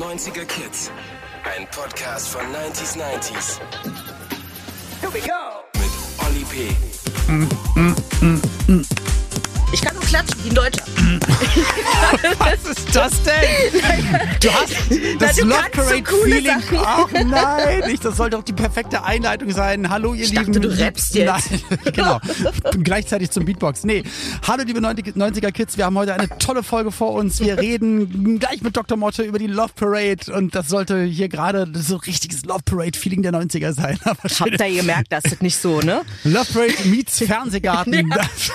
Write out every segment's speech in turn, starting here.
90er Kids. Ein Podcast von 90s 90s. Here we go. Mit Olli P. Ich kann nur klatschen wie ein Deutscher. Was ist das denn? Du hast das du Love kannst so Parade coole Feeling. Sachen. Ach nein, nicht, das soll doch die perfekte Einleitung sein. Hallo ihr Ich Lieben. dachte, du rappst jetzt. Nein, genau. Gleichzeitig zum Beatbox. Nee, hallo liebe 90er Kids, wir haben heute eine tolle Folge vor uns. Wir reden gleich mit Dr. Motte über die Love Parade und das sollte hier gerade so richtiges Love Parade Feeling der 90er sein. Aber. Habt ihr gemerkt, das ist nicht so, ne? Love Parade meets Fernsehgarten. Das,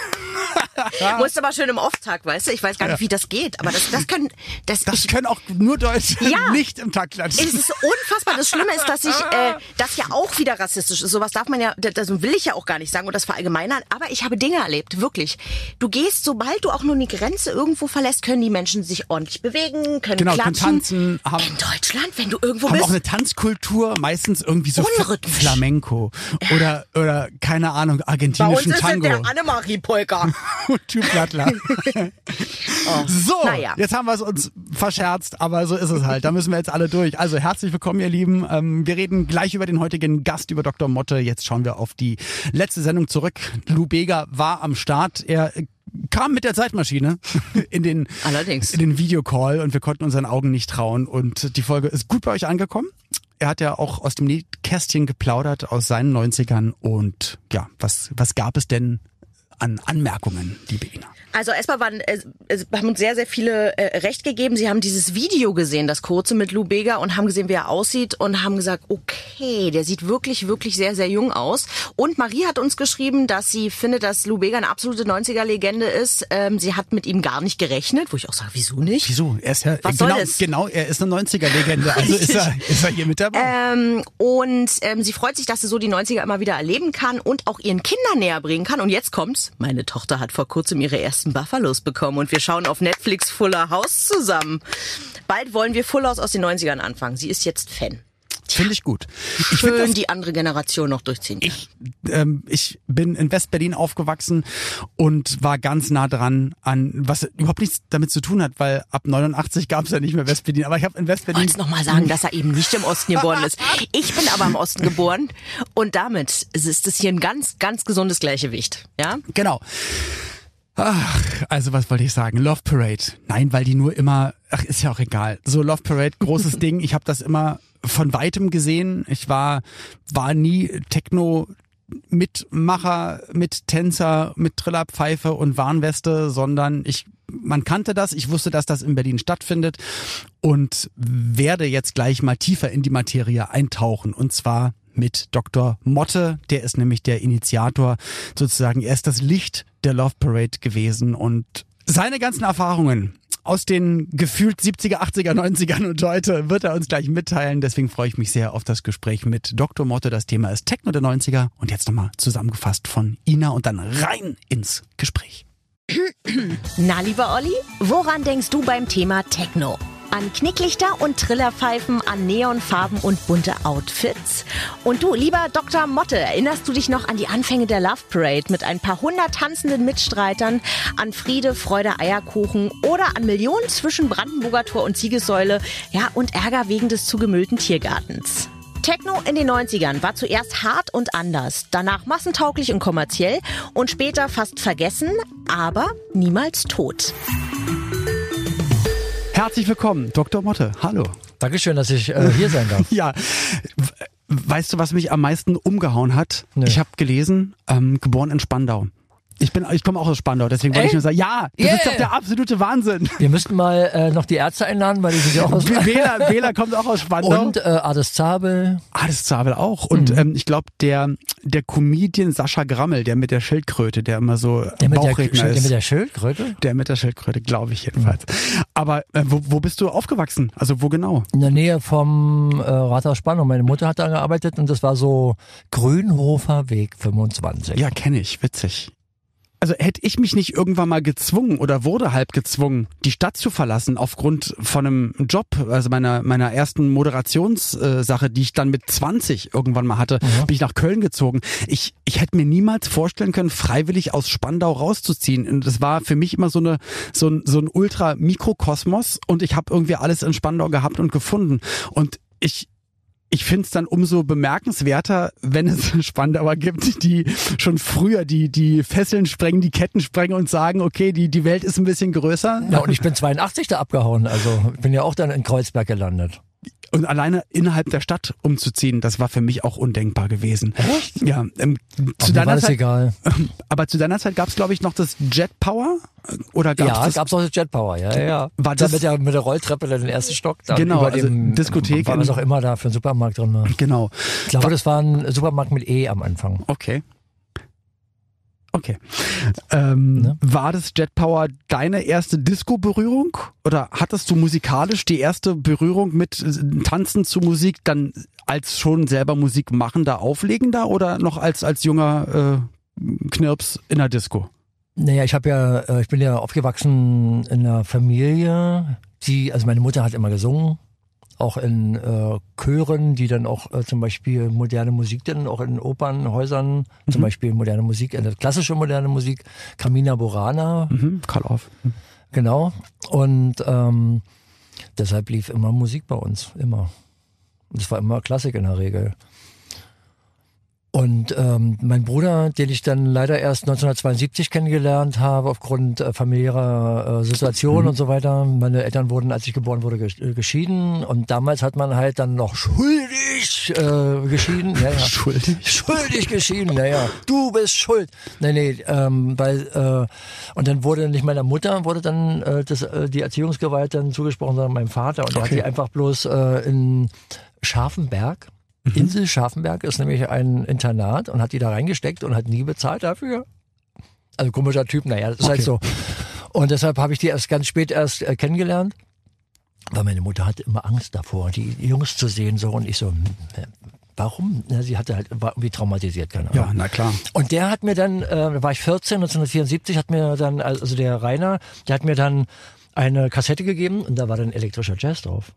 Musst aber schön im Off-Tag, weißt du? Ich weiß gar nicht, wie das geht, aber das, das können, das, das ich, können auch nur Deutsche Ja. nicht im Takt klatschen. es ist unfassbar. Das Schlimme ist, dass ich äh, das ja auch wieder rassistisch ist. Sowas darf man ja, das will ich ja auch gar nicht sagen und das verallgemeinern. Aber ich habe Dinge erlebt, wirklich. Du gehst, sobald du auch nur eine Grenze irgendwo verlässt, können die Menschen sich ordentlich bewegen, können Genau, können klatschen. tanzen, haben- In Deutschland, wenn du irgendwo haben bist. auch eine Tanzkultur, meistens irgendwie so. Flamenco oder oder keine Ahnung bei uns argentinischen ist Tango der Annemarie-Polka. und so, Oh, naja. jetzt haben wir es uns verscherzt, aber so ist es halt. Da müssen wir jetzt alle durch. Also herzlich willkommen, ihr Lieben. Ähm, wir reden gleich über den heutigen Gast, über Dr. Motte. Jetzt schauen wir auf die letzte Sendung zurück. Lou Bega war am Start. Er äh, kam mit der Zeitmaschine in den Allerdings. in den Videocall und wir konnten unseren Augen nicht trauen und die Folge ist gut bei euch angekommen. Er hat ja auch aus dem Nähkästchen geplaudert aus seinen 90ern und ja, was was gab es denn an Anmerkungen, liebe Ina? Also erstmal waren, äh, haben uns sehr, sehr viele äh, recht gegeben. Sie haben dieses Video gesehen, das kurze mit Lou Bega und haben gesehen, wie er aussieht und haben gesagt, okay, der sieht wirklich, wirklich sehr, sehr jung aus. Und Marie hat uns geschrieben, dass sie findet, dass Lou Bega eine absolute 90er-Legende ist. Ähm, sie hat mit ihm gar nicht gerechnet, wo ich auch sage, wieso nicht? Wieso? Er ist ja Was soll genau, das? genau, er ist eine 90er-Legende. Also ist er, ist er hier mit dabei. Ähm, und ähm, sie freut sich, dass sie so die 90er immer wieder erleben kann und auch ihren Kindern näher bringen kann. Und jetzt kommt's. Meine Tochter hat vor kurzem ihre ersten Buffalos bekommen und wir schauen auf Netflix Fuller House zusammen. Bald wollen wir Full House aus den 90ern anfangen. Sie ist jetzt Fan. Finde ich gut. Ich Schön das die andere Generation noch durchziehen. kann. ich, ähm, ich bin in Westberlin aufgewachsen und war ganz nah dran an, was überhaupt nichts damit zu tun hat, weil ab 89 gab es ja nicht mehr Westberlin. Aber ich habe in Westberlin wollt's noch mal sagen, dass er eben nicht im Osten geboren ist. Ich bin aber im Osten geboren und damit ist es hier ein ganz, ganz gesundes Gleichgewicht. Ja? Genau. Ach, also was wollte ich sagen? Love Parade. Nein, weil die nur immer, ach, ist ja auch egal. So Love Parade, großes Ding. Ich habe das immer von weitem gesehen. Ich war war nie Techno Mitmacher, mit Tänzer, mit Trillerpfeife und Warnweste, sondern ich man kannte das, ich wusste, dass das in Berlin stattfindet und werde jetzt gleich mal tiefer in die Materie eintauchen und zwar mit Dr. Motte, der ist nämlich der Initiator sozusagen, er ist das Licht der Love Parade gewesen und seine ganzen Erfahrungen aus den gefühlt 70er, 80er, 90ern und heute wird er uns gleich mitteilen. Deswegen freue ich mich sehr auf das Gespräch mit Dr. Motte. Das Thema ist Techno der 90er und jetzt nochmal zusammengefasst von Ina und dann rein ins Gespräch. Na, lieber Olli, woran denkst du beim Thema Techno? An Knicklichter und Trillerpfeifen, an Neonfarben und bunte Outfits? Und du, lieber Dr. Motte, erinnerst du dich noch an die Anfänge der Love Parade mit ein paar hundert tanzenden Mitstreitern, an Friede, Freude, Eierkuchen oder an Millionen zwischen Brandenburger Tor und Siegessäule, ja, und Ärger wegen des zugemüllten Tiergartens? Techno in den 90ern war zuerst hart und anders, danach massentauglich und kommerziell und später fast vergessen, aber niemals tot. Herzlich willkommen, Dr. Motte. Hallo. Dankeschön, dass ich äh, hier sein darf. Ja, weißt du, was mich am meisten umgehauen hat? Nee. Ich habe gelesen, ähm, geboren in Spandau. Ich bin, ich komme auch aus Spandau, deswegen wollte ich nur sagen, ja, das Yeah. ist doch der absolute Wahnsinn. Wir müssten mal äh, noch die Ärzte einladen, weil die sind ja auch aus Wähler, Wähler kommt auch aus Spandau. Und äh, Ades Zabel. Das Zabel auch. Und Mhm. ähm, ich glaube, der, der Comedian Sascha Grammel, der mit der Schildkröte, der immer so Der mit der, Bauchredner der ist. mit der Schildkröte? der mit der Schildkröte, glaube ich jedenfalls. Aber äh, wo, wo bist du aufgewachsen? Also wo genau? In der Nähe vom äh, Rathaus Spandau. Meine Mutter hat da gearbeitet und das war so Grünhofer Weg 25. Ja, kenne ich. Witzig. Also hätte ich mich nicht irgendwann mal gezwungen oder wurde halb gezwungen, die Stadt zu verlassen aufgrund von einem Job, also meiner meiner ersten Moderationssache, die ich dann mit 20 irgendwann mal hatte, bin ich nach Köln gezogen. Ich ich hätte mir niemals vorstellen können, freiwillig aus Spandau rauszuziehen. Und das war für mich immer so eine so ein so ein Ultra Mikrokosmos und ich habe irgendwie alles in Spandau gehabt und gefunden und ich ich finde es dann umso bemerkenswerter, wenn es Spandauer gibt, die schon früher die, die Fesseln sprengen, die Ketten sprengen und sagen, okay, die, die Welt ist ein bisschen größer. Ja, und ich bin 82 da abgehauen. Also bin ja auch dann in Kreuzberg gelandet. Und alleine innerhalb der Stadt umzuziehen, das war für mich auch undenkbar gewesen. Echt? Ja, ähm, zu war deiner das Zeit, egal. aber zu deiner Zeit gab es, glaube ich, noch das Jet Power oder gab's ja, das? gab's auch das Jet Power, ja, ja. War Da das- mit der, mit der Rolltreppe dann den ersten Stock. Da Genau, über also dem, Diskothek War was auch immer da für ein Supermarkt drin war. Genau. Ich glaube, das war ein Supermarkt mit E am Anfang. Okay. Okay. Ähm, Ne? War das Jet Power deine erste Disco-Berührung? Oder hattest du musikalisch die erste Berührung mit äh, Tanzen zu Musik dann als schon selber Musik machender, auflegender oder noch als, als junger äh, Knirps in der Disco? Naja, ich habe ja, äh, ich bin ja aufgewachsen in einer Familie, die, also meine Mutter hat immer gesungen, auch in äh, Chören, die dann auch äh, zum Beispiel moderne Musik dann auch in Opernhäusern, zum Beispiel moderne Musik, äh, klassische moderne Musik, Carmina Burana, Mhm, Call off. genau. Und ähm, deshalb lief immer Musik bei uns, immer. Es war immer Klassik in der Regel. Und ähm, mein Bruder, den ich dann leider erst 1972 kennengelernt habe, aufgrund äh, familiärer äh, Situation und so weiter. Meine Eltern wurden, als ich geboren wurde, äh, geschieden. Und damals hat man halt dann noch schuldig äh, geschieden. Ja, ja. Schuldig. Schuldig geschieden, naja, du bist schuld. Nee, nee, ähm, weil, äh, und dann wurde nicht meiner Mutter, wurde dann äh, das, äh, die Erziehungsgewalt dann zugesprochen, sondern meinem Vater. Und der hat Okay. die einfach bloß äh, in Scharfenberg, Insel Scharfenberg ist nämlich ein Internat und hat die da reingesteckt und hat nie bezahlt dafür. Also komischer Typ, naja, das ist halt so. Und deshalb habe ich die erst ganz spät erst äh, kennengelernt. Weil meine Mutter hatte immer Angst davor, die Jungs zu sehen so und ich so, hm, äh, warum? Ja, sie hatte halt, war irgendwie traumatisiert, keine Ahnung. Ja, na klar. Und der hat mir dann, äh, da war ich 14, 1974, hat mir dann, also der Rainer, der hat mir dann eine Kassette gegeben und da war dann elektrischer Jazz drauf.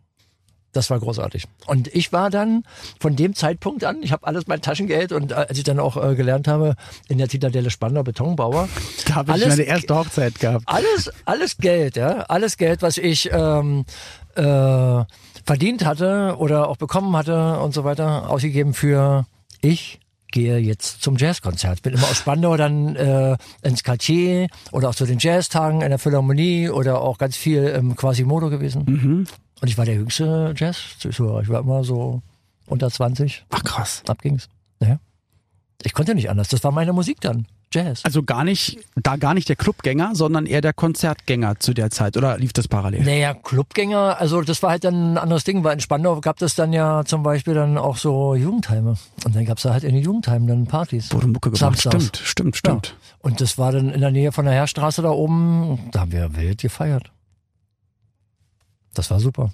Das war großartig. Und ich war dann von dem Zeitpunkt an, ich habe alles mein Taschengeld und äh, als ich dann auch äh, gelernt habe in der Zitadelle Spandau Betonbauer, Da habe ich Alles- meine erste Hochzeit gehabt. alles, alles Geld, ja, alles Geld, was ich ähm, äh, verdient hatte oder auch bekommen hatte und so weiter, ausgegeben für ich gehe jetzt zum Jazzkonzert. Bin immer aus Spandau dann äh, ins Cartier oder auch zu den Jazztagen in der Philharmonie oder auch ganz viel im Quasimodo gewesen. Und ich war der jüngste Jazz-Zuschauer. Ich war immer so unter 20. Ach krass. Ab ging's. Ja. Ich konnte nicht anders. Das war meine Musik dann. Jazz. Also gar nicht, da gar nicht der Clubgänger, sondern eher der Konzertgänger zu der Zeit. Oder lief das parallel? Naja, Clubgänger, also das war halt dann ein anderes Ding, weil in Spandau gab es dann ja zum Beispiel dann auch so Jugendheime. Und dann gab es da halt in den Jugendheimen dann Partys. Wurde Mucke gemacht. Samstags. Stimmt, stimmt, stimmt. Ja. Und das war dann in der Nähe von der Heerstraße da oben. Da haben wir wild gefeiert. Das war super.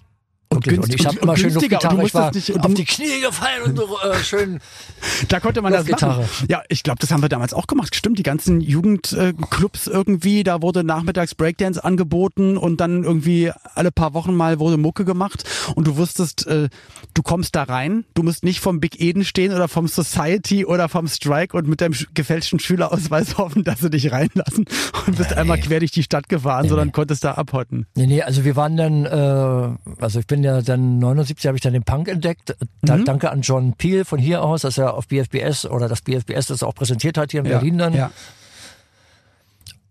Und Wirklich. Und, günst- ich habe und- immer und schön. Und du Luftgitarre. Ich war nicht- und auf die Knie gefallen und so, äh, schön. Da konnte man das machen. Ja, ich glaube, das haben wir damals auch gemacht. Stimmt, die ganzen Jugendclubs irgendwie, da wurde nachmittags Breakdance angeboten und dann irgendwie alle paar Wochen mal wurde Mucke gemacht und du wusstest, äh, du kommst da rein, du musst nicht vom Big Eden stehen oder vom Society oder vom Strike und mit deinem sch- gefälschten Schülerausweis hoffen, dass sie dich reinlassen und bist einmal quer durch die Stadt gefahren, sondern konntest da abhotten. Nee, nee, also wir waren dann, äh, also ich bin ja dann 79 habe ich dann den Punk entdeckt. Da, Mhm. Danke an John Peel von hier aus, dass er auf BFBS oder das BFBS das auch präsentiert hat hier in Berlin dann. Ja.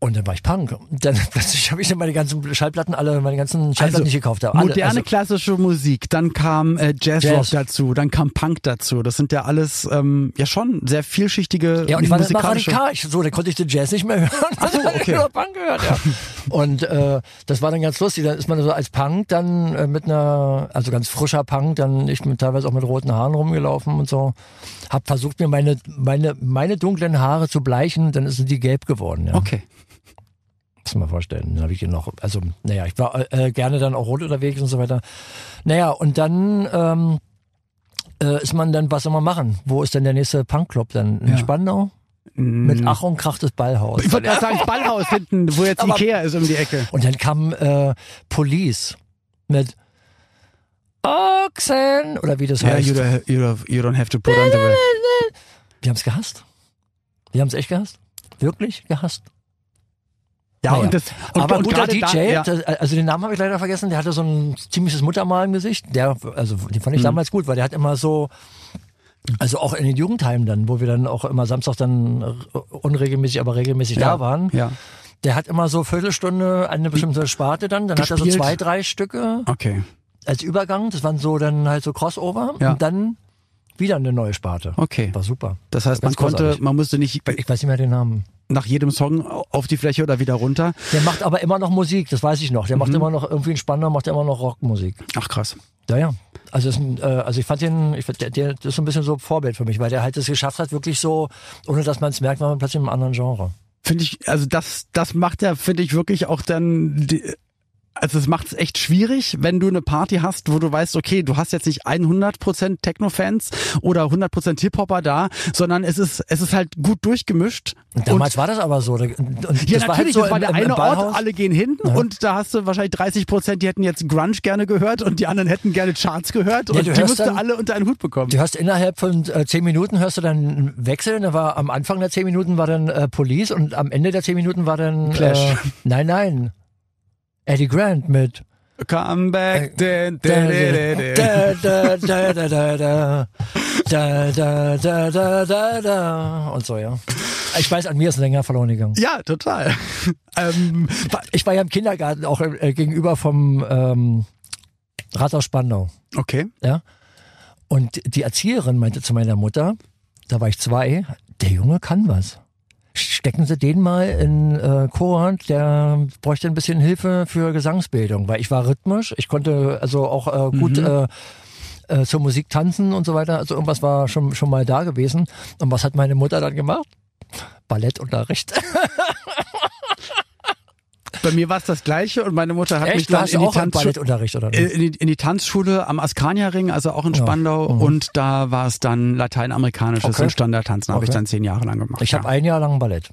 Und dann war ich Punk. Und dann plötzlich habe ich dann meine ganzen Schallplatten alle, meine ganzen Schallplatten, die ich gekauft habe. Alle, moderne also, klassische Musik, dann kam äh, Jazzrock Jazz. dazu, dann kam Punk dazu. Das sind ja alles ähm, ja schon sehr vielschichtige ja, und ich war immer radikal. Ich, so, dann konnte ich den Jazz nicht mehr hören. Ach so, okay. nur Punk gehört, ja. Und äh, das war dann ganz lustig. Dann ist man so als Punk dann äh, mit einer, also ganz frischer Punk, dann ich bin teilweise auch mit roten Haaren rumgelaufen und so. Hab versucht mir meine, meine, meine dunklen Haare zu bleichen, dann sind die gelb geworden. Ja. Okay. Muss man vorstellen. Dann habe ich ihn noch, also, naja, ich war äh, gerne dann auch rot unterwegs und so weiter. Naja, und dann ähm, äh, ist man dann, was soll man machen? Wo ist denn der nächste Punkclub dann? In Ja. Spandau? Mit Ach und Krach das Ballhaus. Ich wollte gerade sagen, Ballhaus hinten, wo jetzt Aber- Ikea ist um die Ecke. Und dann kam äh, Police mit Ochsen oder wie das Ja, heißt. you, don't- you, don't- have to put on the. Wir haben es gehasst. Wir haben es echt gehasst. Wirklich gehasst. Ja, Naja. und das, und, Aber und guter DJ, da, ja. das, also den Namen habe ich leider vergessen, der hatte so ein ziemliches Muttermal im Gesicht. Der, also den fand ich Mhm. damals gut, weil der hat immer so, also auch in den Jugendheimen dann, wo wir dann auch immer Samstag dann äh, unregelmäßig, aber regelmäßig ja, da waren. Ja, Der hat immer so Viertelstunde eine bestimmte Sparte dann, dann hat er so Gespielt. zwei, drei Stücke okay, als Übergang, das waren so dann halt so Crossover Ja. und dann wieder eine neue Sparte. okay. War super. Das heißt, man konnte, großartig. man musste nicht Ich weiß nicht mehr den Namen. Nach jedem Song auf die Fläche oder wieder runter. Der macht aber immer noch Musik, das weiß ich noch. Der Mhm. macht immer noch irgendwie ein Spannender, macht immer noch Rockmusik. Ach krass. Ja, ja. Also, ein, äh, also ich fand den, ich, der, der das ist so ein bisschen so Vorbild für mich, weil der halt es geschafft hat, wirklich so, ohne dass man es merkt, war man plötzlich im anderen Genre. Finde ich, also das, das macht ja, finde ich wirklich auch dann, die, also es macht es echt schwierig, wenn du eine Party hast, wo du weißt, okay, du hast jetzt nicht 100% Techno-Fans oder 100% Hip-Hopper da, sondern es ist, es ist halt gut durchgemischt. Und damals war das aber so. Und Und, ja, das war natürlich, halt so das war im, der im, im eine Ballhaus. Ort, alle gehen hin und da hast du wahrscheinlich 30 Prozent, die hätten jetzt Grunge gerne gehört und die anderen hätten gerne Charts gehört Ja, und du die musst du dann- alle unter einen Hut bekommen. Du hörst innerhalb von äh, zehn Minuten hörst du dann einen Wechsel. Da war am Anfang der zehn Minuten war dann äh, Police und am Ende der zehn Minuten war dann Clash. Äh, nein, nein. Eddie Grant mit Come back. Und so, ja. Ich weiß, an mir ist länger verloren gegangen. Ja, total. Ähm, ich war ja im Kindergarten auch äh, gegenüber vom ähm, Rathaus Spandau. Okay. Ja. Und die Erzieherin meinte zu meiner Mutter, da war ich zwei, der Junge kann was. Stecken Sie den mal in äh, Chor, der bräuchte ein bisschen Hilfe für Gesangsbildung, weil ich war rhythmisch, ich konnte also auch äh, gut äh, äh, zur Musik tanzen und so weiter, also irgendwas war schon, schon mal da gewesen. Und was hat meine Mutter dann gemacht? Ballettunterricht. Bei mir war es das Gleiche und meine Mutter hat mich Echt? Du dann in die, Ballettunterricht, oder? äh, in, die, in die Tanzschule am Askania-Ring, also auch in Ja. Spandau Mhm. und da war es dann lateinamerikanisches Okay. und Standardtanzen, habe ich dann zehn Jahre lang gemacht. Ich habe ja. ein Jahr lang Ballett.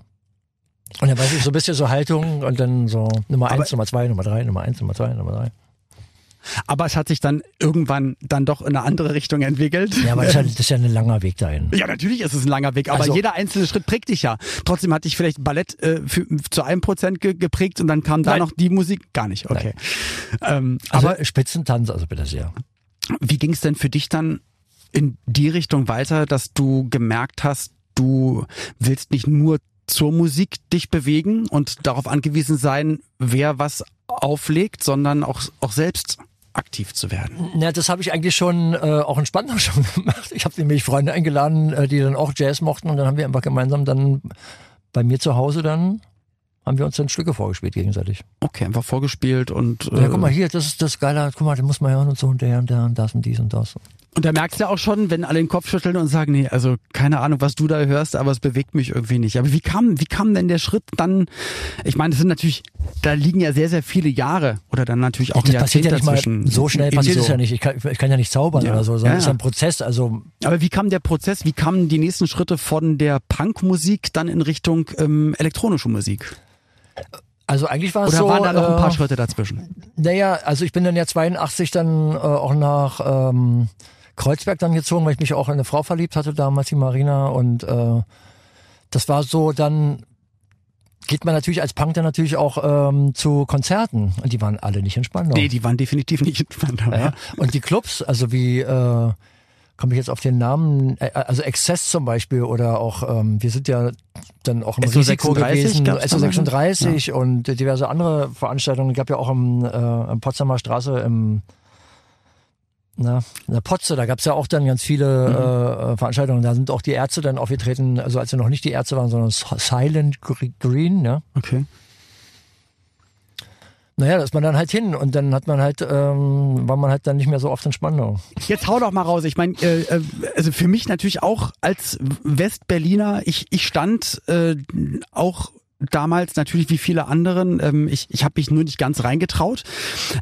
Und dann weiß ich so ein bisschen so Haltung und dann so Nummer Aber- eins, Nummer zwei, Nummer drei, Nummer eins, Nummer zwei, Nummer drei. Aber es hat sich dann irgendwann dann doch in eine andere Richtung entwickelt. Ja, aber das ist ja, ein langer Weg dahin. Ja, natürlich ist es ein langer Weg, aber Also- jeder einzelne Schritt prägt dich ja. Trotzdem hatte ich vielleicht Ballett äh, für, zu einem Prozent ge geprägt und dann kam da noch die Musik. Gar nicht, okay. Ähm, Also aber Spitzentanz, also bitte sehr. wie ging es denn für dich dann in die Richtung weiter, dass du gemerkt hast, du willst nicht nur zur Musik dich bewegen und darauf angewiesen sein, wer was auflegt, sondern auch, auch selbst aktiv zu werden? Ja, das habe ich eigentlich schon äh, auch in Spandau schon gemacht. Ich habe nämlich Freunde eingeladen, äh, die dann auch Jazz mochten und dann haben wir einfach gemeinsam dann bei mir zu Hause dann haben wir uns dann Stücke vorgespielt gegenseitig. Okay, einfach vorgespielt und äh, Ja, guck mal hier, das ist das Geile, guck mal, den muss man hören und so und der und der und das und dies und das. Und da merkst du ja auch schon, wenn alle den Kopf schütteln und sagen, nee, also keine Ahnung, was du da hörst, aber es bewegt mich irgendwie nicht. Aber wie kam, wie kam denn der Schritt dann? Ich meine, es sind natürlich, da liegen ja sehr, sehr viele Jahre oder dann natürlich auch das ein passiert ja nicht dazwischen. mal so schnell passiert Ebenso. es ja nicht. Ich kann, ich kann ja nicht zaubern Ja. oder so, sondern Ja, es ist ein Prozess. Also Aber wie kam der Prozess, wie kamen die nächsten Schritte von der Punkmusik dann in Richtung ähm, elektronische Musik? Also eigentlich war es Oder so. waren da noch ein paar äh, Schritte dazwischen? Naja, also ich bin dann ja 82 dann äh, auch nach ähm, Kreuzberg dann gezogen, weil ich mich auch in eine Frau verliebt hatte damals, die Marina. Und äh, das war so, dann geht man natürlich als Punk dann natürlich auch ähm, zu Konzerten. Und die waren alle nicht in Spandau. Nee, die waren definitiv nicht entspannt. Aber ja. Und die Clubs, also wie, äh, komme ich jetzt auf den Namen, äh, also Exzess zum Beispiel oder auch, ähm, wir sind ja dann auch im SO36 Risiko gewesen, gab's da mal? SO36 und diverse andere Veranstaltungen. Es gab ja auch im, äh, im Potsdamer Straße im na, in der Potze, da gab's ja auch dann ganz viele äh, Veranstaltungen. Da sind auch die Ärzte dann aufgetreten, also als sie noch nicht die Ärzte waren, sondern Silent Gre- Green, ne? okay. Naja, da ist man dann halt hin und dann hat man halt, ähm, war man halt dann nicht mehr so oft in Spandau. Jetzt hau doch mal raus. Ich meine, äh, äh, also für mich natürlich auch als Westberliner, ich, ich stand äh, auch damals natürlich wie viele anderen, ähm, ich, ich habe mich nur nicht ganz reingetraut.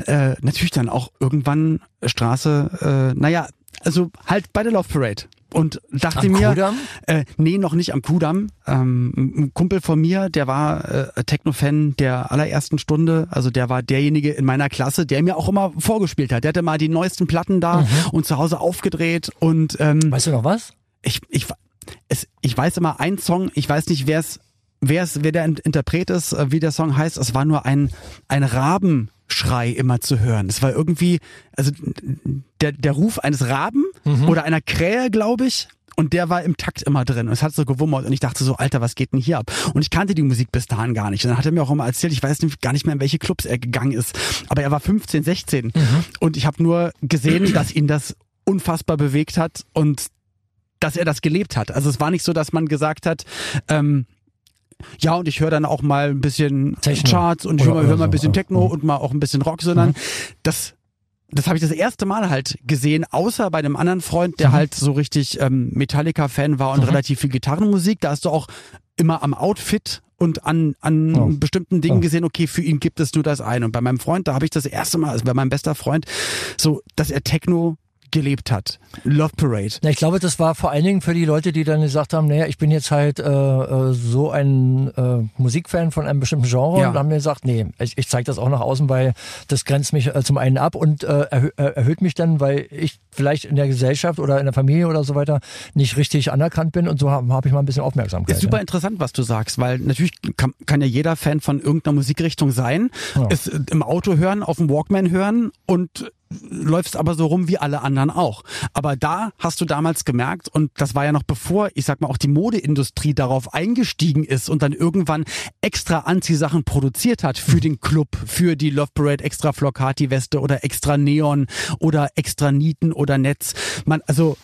Äh, natürlich dann auch irgendwann Straße, äh, naja, also halt bei der Love Parade. und dachte Am mir, Kudamm? äh, nee, noch nicht am Kudamm. Ähm, ein Kumpel von mir, der war äh, Techno-Fan der allerersten Stunde, also der war derjenige in meiner Klasse, der mir auch immer vorgespielt hat. Der hatte mal die neuesten Platten da und zu Hause aufgedreht und ähm, Weißt du noch was? ich, ich, es, ich weiß immer einen Song, ich weiß nicht, wer es, wer es, wer der Interpret ist, äh, wie der Song heißt. Es war nur ein, ein Rabenschrei immer zu hören. Es war irgendwie, also der, der Ruf eines Raben oder einer Krähe, glaube ich. Und der war im Takt immer drin. Und es hat so gewummert. Und ich dachte so, Alter, was geht denn hier ab? Und ich kannte die Musik bis dahin gar nicht. Und dann hat er mir auch immer erzählt, ich weiß gar nicht mehr, in welche Clubs er gegangen ist. Aber er war 15, 16. Und ich habe nur gesehen, dass ihn das unfassbar bewegt hat und dass er das gelebt hat. Also es war nicht so, dass man gesagt hat, ähm, ja, und ich höre dann auch mal ein bisschen Techno. Charts und ich höre mal, hör mal ein bisschen. Techno Mhm. und mal auch ein bisschen Rock, sondern das das habe ich das erste Mal halt gesehen, außer bei einem anderen Freund, Mhm. der halt so richtig ähm, Metallica-Fan war und relativ viel Gitarrenmusik. Da hast du auch immer am Outfit und an, an Ja. bestimmten Dingen Ja. gesehen, okay, für ihn gibt es nur das eine. Und bei meinem Freund, da habe ich das erste Mal, also bei meinem bester Freund, so, dass er Techno gelebt hat. Love Parade. Na, ich glaube, das war vor allen Dingen für die Leute, die dann gesagt haben, naja, ich bin jetzt halt äh, äh, so ein äh, Musikfan von einem bestimmten Genre Ja. und haben mir gesagt, nee, ich, ich zeige das auch nach außen, weil das grenzt mich äh, zum einen ab und äh, erhö äh, erhöht mich dann, weil ich vielleicht in der Gesellschaft oder in der Familie oder so weiter nicht richtig anerkannt bin und so habe hab ich mal ein bisschen Aufmerksamkeit. Ist super ja. interessant, was du sagst, weil natürlich kann, kann ja jeder Fan von irgendeiner Musikrichtung sein, Ja. es im Auto hören, auf dem Walkman hören und läufst aber so rum wie alle anderen auch. Aber da hast du damals gemerkt, und das war ja noch bevor, ich sag mal, auch die Modeindustrie darauf eingestiegen ist und dann irgendwann extra Anziehsachen produziert hat für den Club, für die Love Parade, extra Flocati-Weste oder extra Neon oder extra Nieten oder Netz. Man, also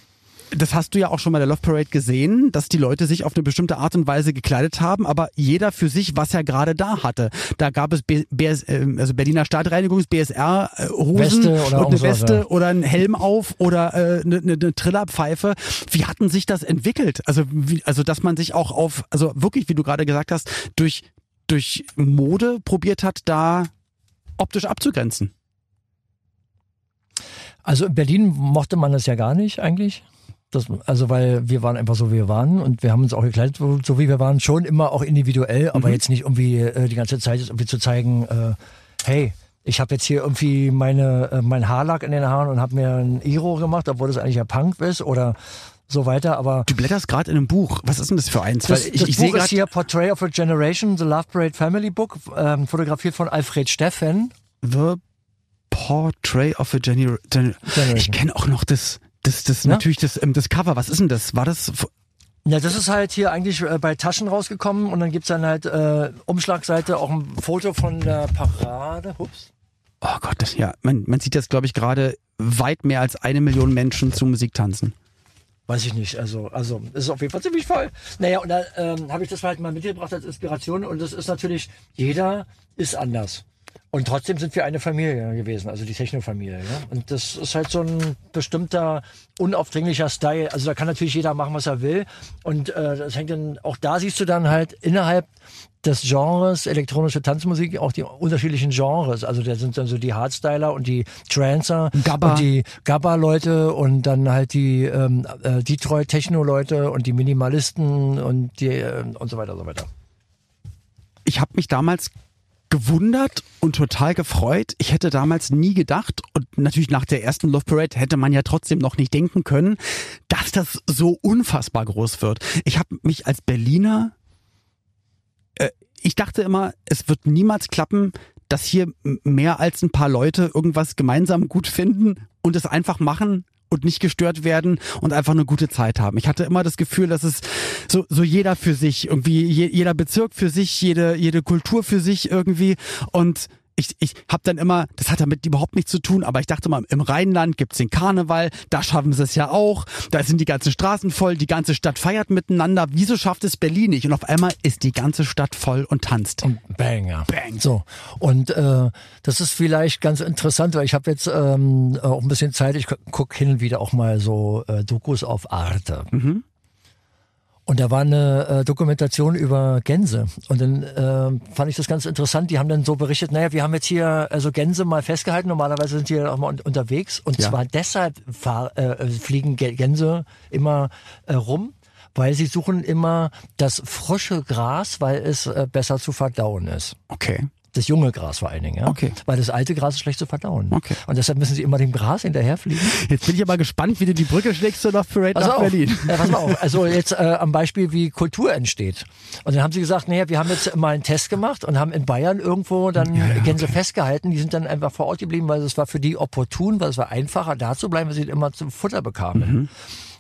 das hast du ja auch schon bei der Love Parade gesehen, dass die Leute sich auf eine bestimmte Art und Weise gekleidet haben, aber jeder für sich, was er gerade da hatte. Da gab es B BS, äh, also Berliner Stadtreinigungs BSR äh, Hosen und eine Weste ja. oder ein Helm auf oder äh, eine, eine, eine Trillerpfeife. Wie hatten sich das entwickelt? Also wie, also dass man sich auch auf also wirklich, wie du gerade gesagt hast, durch durch Mode probiert hat, da optisch abzugrenzen. Also in Berlin mochte man das ja gar nicht eigentlich. Das, also weil wir waren einfach so, wie wir waren und wir haben uns auch gekleidet, so, wie wir waren, schon immer auch individuell, aber jetzt nicht irgendwie äh, die ganze Zeit irgendwie zu zeigen, äh, hey, ich habe jetzt hier irgendwie meine äh, mein Haarlack in den Haaren und habe mir ein Iro gemacht, obwohl das eigentlich ja Punk ist oder so weiter. Aber Du blätterst gerade in einem Buch. Was ist denn das für eins? das, ich, das ich sehe Buch ist hier Portrait of a Generation, The Love Parade Family Book, ähm, fotografiert von Alfred Steffen. The Portrait of a Gener Gen Generation. Ich kenne auch noch das, das, das Ja? natürlich das, ähm, das Cover. Was ist denn das? War das? Ja, das ist halt hier eigentlich äh, bei Taschen rausgekommen und dann gibt's dann halt äh, Umschlagseite auch ein Foto von der Parade. Ups. Oh Gott, das, ja, man, man sieht jetzt, glaube ich, gerade weit mehr als eine Million Menschen zu Musik tanzen. Weiß ich nicht, also, also ist auf jeden Fall ziemlich voll. Naja, und da ähm, habe ich das halt mal mitgebracht als Inspiration und das ist natürlich, jeder ist anders. Und trotzdem sind wir eine Familie gewesen, also die Techno-Familie. Ja? Und das ist halt so ein bestimmter, unaufdringlicher Style. Also da kann natürlich jeder machen, was er will. Und äh, das hängt dann, auch da siehst du dann halt innerhalb des Genres elektronische Tanzmusik auch die unterschiedlichen Genres. Also da sind dann so die Hardstyler und die Trancer Gabba. und die Gabba-Leute und dann halt die ähm, äh, Detroit-Techno-Leute und die Minimalisten und die äh, und so weiter und so weiter. Ich habe mich damals gewundert und total gefreut. Ich hätte damals nie gedacht und natürlich nach der ersten Love Parade hätte man ja trotzdem noch nicht denken können, dass das so unfassbar groß wird. Ich habe mich als Berliner äh, ich dachte immer, es wird niemals klappen, dass hier mehr als ein paar Leute irgendwas gemeinsam gut finden und es einfach machen und nicht gestört werden und einfach eine gute Zeit haben. Ich hatte immer das Gefühl, dass es so, so jeder für sich, irgendwie je, jeder Bezirk für sich, jede, jede Kultur für sich irgendwie und ich, ich habe dann immer, das hat damit überhaupt nichts zu tun, aber ich dachte mal, im Rheinland gibt's den Karneval, da schaffen sie es ja auch, da sind die ganzen Straßen voll, die ganze Stadt feiert miteinander. Wieso schafft es Berlin nicht? Und auf einmal ist die ganze Stadt voll und tanzt. Und bang, ja. Bang. So. Und äh, das ist vielleicht ganz interessant, weil ich habe jetzt ähm, auch ein bisschen Zeit, ich gucke hin und wieder auch mal so äh, Dokus auf Arte. Und da war eine äh, Dokumentation über Gänse. Und dann äh, fand ich das ganz interessant. Die haben dann so berichtet, naja, wir haben jetzt hier also Gänse mal festgehalten. Normalerweise sind die auch mal un unterwegs. Und Ja. zwar deshalb fahr, äh, fliegen Gä- Gänse immer äh, rum, weil sie suchen immer das frische Gras, weil es äh, besser zu verdauen ist. Okay. Das junge Gras vor allen Dingen, ja. Okay. Weil das alte Gras ist schlecht zu verdauen. Okay. Und deshalb müssen sie immer dem Gras hinterherfliegen. Jetzt bin ich aber gespannt, wie du die Brücke schlägst zur Love Parade Pass nach auf. Berlin. Ja, pass mal auf. Also jetzt äh, am Beispiel, wie Kultur entsteht. Und dann haben sie gesagt, naja, wir haben jetzt mal einen Test gemacht und haben in Bayern irgendwo dann Gänse festgehalten. Die sind dann einfach vor Ort geblieben, weil es war für die opportun, weil es war einfacher da zu bleiben, weil sie immer zum Futter bekamen. Mhm.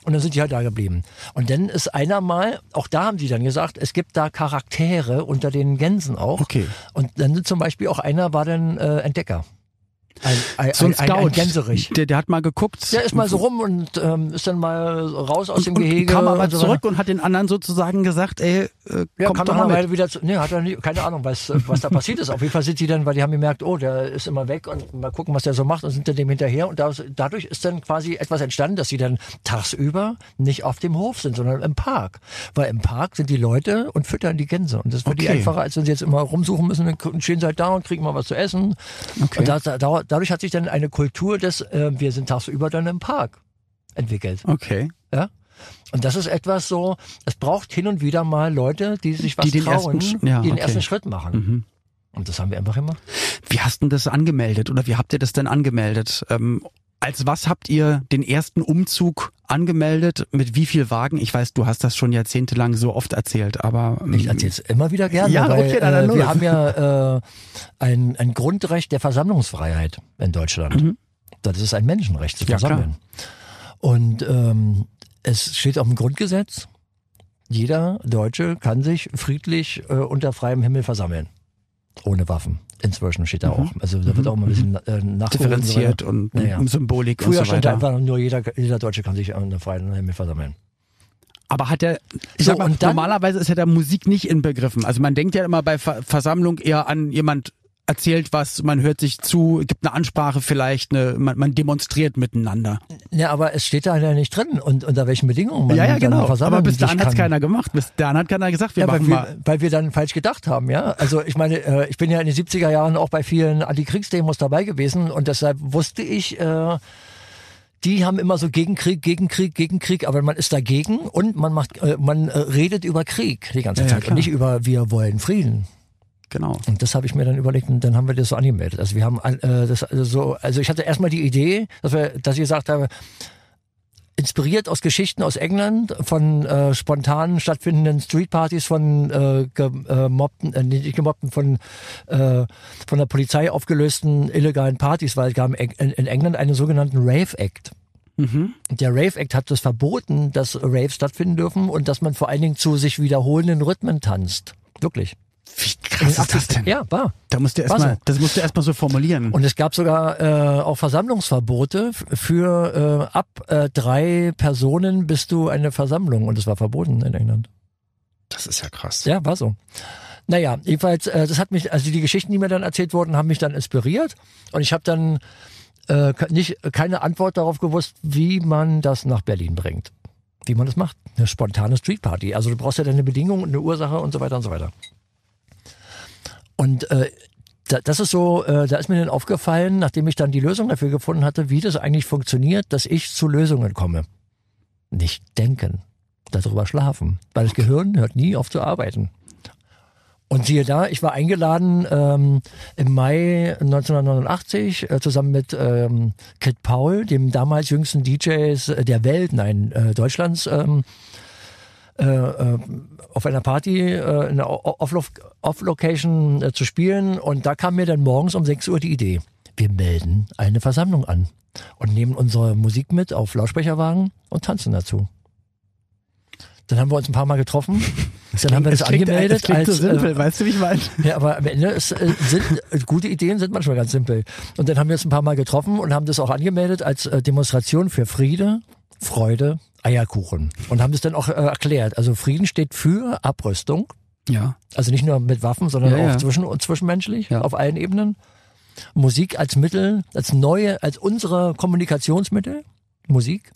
Und dann sind die halt da geblieben. Und dann ist einer mal, auch da haben die dann gesagt, es gibt da Charaktere unter den Gänsen auch. Okay. Und dann zum Beispiel auch einer war dann äh, Entdecker. Ein, ein, So ein ein, Scout. ein, Gänserich. Der, der hat mal geguckt. Der ist mal so rum und ähm, ist dann mal raus aus dem und, Gehege. und kam aber so zurück und hat den anderen sozusagen gesagt, ey, äh, Ja, kommt doch mal mit. Wieder zu. Nee, hat er nie, keine Ahnung, was, was da passiert ist. Auf jeden Fall sind die dann, weil die haben gemerkt, oh, der ist immer weg und mal gucken, was der so macht und sind dann dem hinterher. Und da, dadurch ist dann quasi etwas entstanden, dass sie dann tagsüber nicht auf dem Hof sind, sondern im Park. Weil im Park sind die Leute und füttern die Gänse. Und das ist für die Okay. einfacher, als wenn sie jetzt immer rumsuchen müssen, dann stehen sie halt da und kriegen mal was zu essen. Okay. Und da, da, dadurch hat sich dann eine Kultur des, äh, wir sind tagsüber dann im Park entwickelt. Okay. Ja? Und das ist etwas so, es braucht hin und wieder mal Leute, die sich was Die den trauen, ersten ja, die den okay. ersten Schritt machen. Und das haben wir einfach gemacht. Wie hast du das angemeldet oder wie habt ihr das denn angemeldet? Ähm, als was habt ihr den ersten Umzug angemeldet? Mit wie viel Wagen? Ich weiß, du hast das schon jahrzehntelang so oft erzählt, aber ähm, Ich erzähle es immer wieder gerne, Ja, weil okay, dann- äh, los. wir haben ja äh, ein, ein Grundrecht der Versammlungsfreiheit in Deutschland. Das ist ein Menschenrecht zu Mhm. Ja, versammeln. Und ähm, es steht auch im Grundgesetz, jeder Deutsche kann sich friedlich äh, unter freiem Himmel versammeln. Ohne Waffen. Inzwischen steht da auch. Also da wird auch mal ein bisschen äh. Mhm. differenziert und. Naja. Symbolik Früher und so stand einfach nur jeder, jeder Deutsche kann sich unter freiem Himmel versammeln. Aber hat er, ich So, sag mal, dann- normalerweise ist ja der Musik nicht inbegriffen. Also man denkt ja immer bei Ver Versammlung eher an jemand erzählt was, man hört sich zu, gibt eine Ansprache vielleicht, eine, man, man demonstriert miteinander. Ja, aber es steht da ja nicht drin und unter welchen Bedingungen man ja, ja, genau. Aber bis dahin hat's kann. keiner gemacht. Bis dahin hat keiner gesagt, wir Ja, weil machen wir, mal. weil wir dann falsch gedacht haben, ja. Also ich meine, äh, ich bin ja in den 70er Jahren auch bei vielen Antikriegsdemos dabei gewesen und deshalb wusste ich, äh, die haben immer so gegen Krieg, gegen Krieg, gegen Krieg, aber man ist dagegen und man macht, äh, man äh, redet über Krieg die ganze Ja, ja, Zeit klar. und nicht über wir wollen Frieden. Genau. Und das habe ich mir dann überlegt und dann haben wir das so angemeldet. Also wir haben äh, das also so, also ich hatte erstmal die Idee, dass wir, dass ich gesagt habe, inspiriert aus Geschichten aus England von äh, spontan stattfindenden Streetpartys von äh, gemobbten, äh, nicht gemobbten, von äh, von der Polizei aufgelösten illegalen Partys, weil es gab in, in England einen sogenannten Rave Act. Mhm. Der Rave Act hat das verboten, dass Raves stattfinden dürfen und dass man vor allen Dingen zu sich wiederholenden Rhythmen tanzt. Wirklich. Wie krass ist das denn? Ja, war. Da musst du erstmal, so. das musst du erstmal so formulieren. Und es gab sogar äh, auch Versammlungsverbote für äh, ab äh, drei Personen bist du eine Versammlung und es war verboten in England. Das ist ja krass. Ja, war so. Naja, jedenfalls, äh, das hat mich, also die Geschichten, die mir dann erzählt wurden, haben mich dann inspiriert und ich habe dann äh, nicht keine Antwort darauf gewusst, wie man das nach Berlin bringt. Wie man das macht. Eine spontane Streetparty. Also du brauchst ja deine Bedingungen, eine Ursache und so weiter und so weiter. Und äh, da, das ist so, äh, da ist mir dann aufgefallen, nachdem ich dann die Lösung dafür gefunden hatte, wie das eigentlich funktioniert, dass ich zu Lösungen komme. Nicht denken, darüber schlafen. Weil das Gehirn hört nie auf zu arbeiten. Und siehe da, ich war eingeladen ähm, im Mai 1989 äh, zusammen mit ähm, Kid Paul, dem damals jüngsten DJs der Welt, nein, äh, Deutschlands, ähm, äh, äh, auf einer Party äh, in Off- Off-Location äh, zu spielen. Und da kam mir dann morgens um 6 Uhr die Idee, wir melden eine Versammlung an und nehmen unsere Musik mit auf Lautsprecherwagen und tanzen dazu. Dann haben wir uns ein paar Mal getroffen. Dann haben wir das Es klingt- angemeldet Es klingt als so simpel, äh, weißt du, wie ich meine? ja, aber am Ende ist, äh, sind äh, gute Ideen sind manchmal ganz simpel. Und dann haben wir uns ein paar Mal getroffen und haben das auch angemeldet als äh, Demonstration für Friede, Freude, Eierkuchen und haben das dann auch äh, erklärt. Also Frieden steht für Abrüstung, Ja. also nicht nur mit Waffen, sondern Ja, auch ja. zwischen zwischenmenschlich Ja. auf allen Ebenen. Musik als Mittel, als neue, als unsere Kommunikationsmittel, Musik.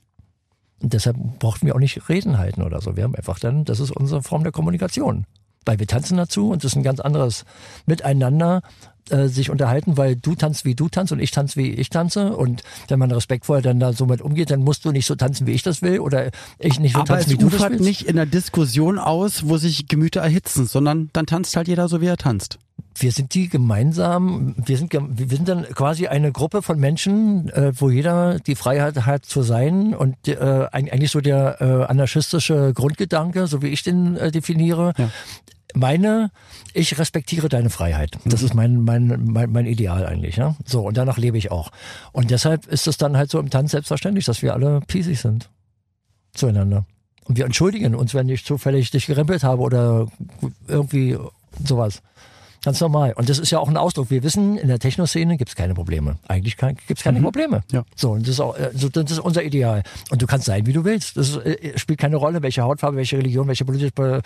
Und deshalb brauchten wir auch nicht Reden halten oder so. Wir haben einfach dann, das ist unsere Form der Kommunikation. Weil wir tanzen dazu und das ist ein ganz anderes Miteinander äh, sich unterhalten, weil du tanzt wie du tanzt und ich tanze wie ich tanze und wenn man respektvoll dann da so mit umgeht, dann musst du nicht so tanzen, wie ich das will oder ich nicht so Aber es tanzen, wie du das willst. nicht in einer Diskussion aus, wo sich Gemüter erhitzen, sondern dann tanzt halt jeder so, wie er tanzt. Wir sind die gemeinsam, wir sind, wir sind dann quasi eine Gruppe von Menschen, äh, wo jeder die Freiheit hat zu sein und äh, eig- eigentlich so der äh, anarchistische Grundgedanke, so wie ich den äh, definiere. Ja. Meine, ich respektiere deine Freiheit. Das ist mein, mein, mein, mein Ideal eigentlich. Ja? So, und danach lebe ich auch. Und deshalb ist es dann halt so im Tanz selbstverständlich, dass wir alle peasig sind zueinander. Und wir entschuldigen uns, wenn ich zufällig dich gerempelt habe oder irgendwie sowas. Ganz normal. Und das ist ja auch ein Ausdruck. Wir wissen, in der Techno-Szene gibt es keine Probleme. Eigentlich gibt es keine Probleme. Ja. So, und das ist, auch, äh, das ist unser Ideal. Und du kannst sein, wie du willst. Das ist, äh, spielt keine Rolle, welche Hautfarbe, welche Religion, welche politische,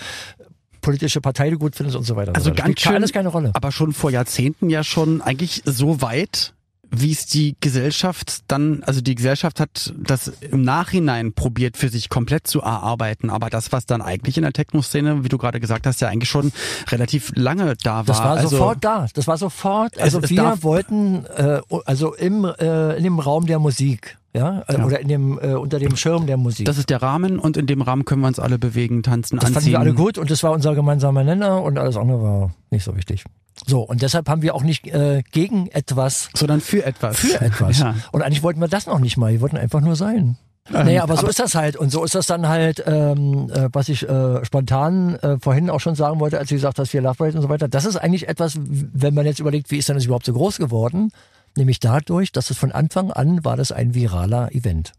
politische Partei du gut findest und so weiter. Also das ganz schön, alles keine Rolle. aber schon vor Jahrzehnten ja schon eigentlich so weit, wie es die Gesellschaft dann, also die Gesellschaft hat das im Nachhinein probiert für sich komplett zu erarbeiten, aber das, was dann eigentlich in der Techno-Szene, wie du gerade gesagt hast, ja eigentlich schon relativ lange da war. Das war also, sofort da. Das war sofort. Also es wir darf- wollten, äh, also im äh, in dem Raum der Musik, ja, Ja. oder in dem äh, unter dem Schirm der Musik. Das ist der Rahmen und in dem Rahmen können wir uns alle bewegen, tanzen, Das anziehen. fanden wir alle gut und das war unser gemeinsamer Nenner und alles andere war nicht so wichtig. So, und deshalb haben wir auch nicht äh, gegen etwas Sondern für etwas. für etwas. Ja. Und eigentlich wollten wir das noch nicht mal, wir wollten einfach nur sein. naja, aber so ist das halt. Und so ist das dann halt, ähm, äh, was ich äh, spontan äh, vorhin auch schon sagen wollte, als du gesagt hast, wir Love Parade und so weiter. Das ist eigentlich etwas, wenn man jetzt überlegt, wie ist denn das überhaupt so groß geworden? Nämlich dadurch, dass es von Anfang an war das ein viraler Event.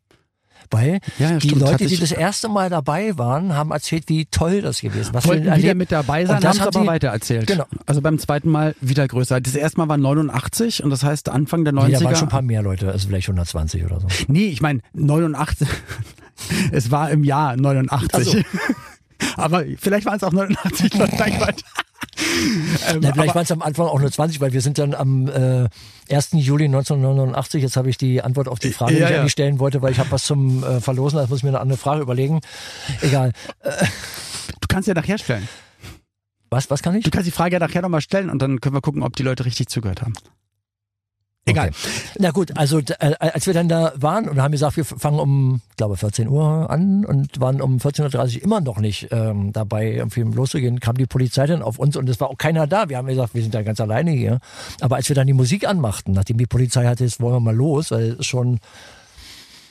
Weil Ja, ja, die stimmt. Leute, die das erste Mal dabei waren, haben erzählt, wie toll das gewesen was Wollten wieder mit dabei sein, Und das haben aber die- weitererzählt. Genau. Also beim zweiten Mal wieder größer. Das erste Mal war 89 und das heißt Anfang der Nee, 90er. da waren schon ein paar mehr Leute, also vielleicht 120 oder so. Nee, ich meine 89. es war im Jahr 89. aber vielleicht waren es auch 89 Leute. Ähm, Na, vielleicht waren es am Anfang auch nur 20, weil wir sind dann am äh, 1. Juli 1989, jetzt habe ich die Antwort auf die Frage, die Ja, ich ja. eigentlich stellen wollte, weil ich habe was zum äh, Verlosen, also muss ich mir eine andere Frage überlegen. Egal. du kannst ja nachher stellen. Was, was kann ich? Du kannst die Frage ja nachher nochmal stellen und dann können wir gucken, ob die Leute richtig zugehört haben. Egal. Okay. Na gut, also d- äh, als wir dann da waren und haben gesagt, wir fangen um, glaube 14 Uhr an und waren um 14.30 Uhr immer noch nicht ähm, dabei, irgendwie loszugehen, kam die Polizei dann auf uns und es war auch keiner da. Wir haben gesagt, wir sind da ganz alleine hier. Aber als wir dann die Musik anmachten, nachdem die Polizei hatte, jetzt wollen wir mal los, weil es schon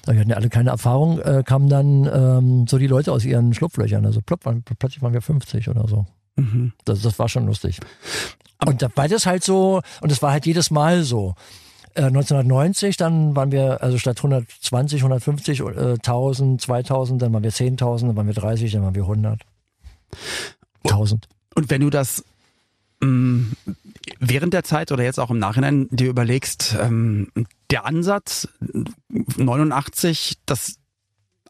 wir hatten ja alle keine Erfahrung, äh, kamen dann ähm, so die Leute aus ihren Schlupflöchern. Also plopp, plötzlich waren wir 50 oder so. Mhm. Das, das war schon lustig. Und da war das halt so, und es war halt jedes Mal so. Äh, 1990, dann waren wir, also statt 120, 150, äh, 1000, 2000, dann waren wir 10.000, dann waren wir 30, dann waren wir 100. 1000. Und wenn du das mh, während der Zeit oder jetzt auch im Nachhinein dir überlegst, ähm, der Ansatz 89, das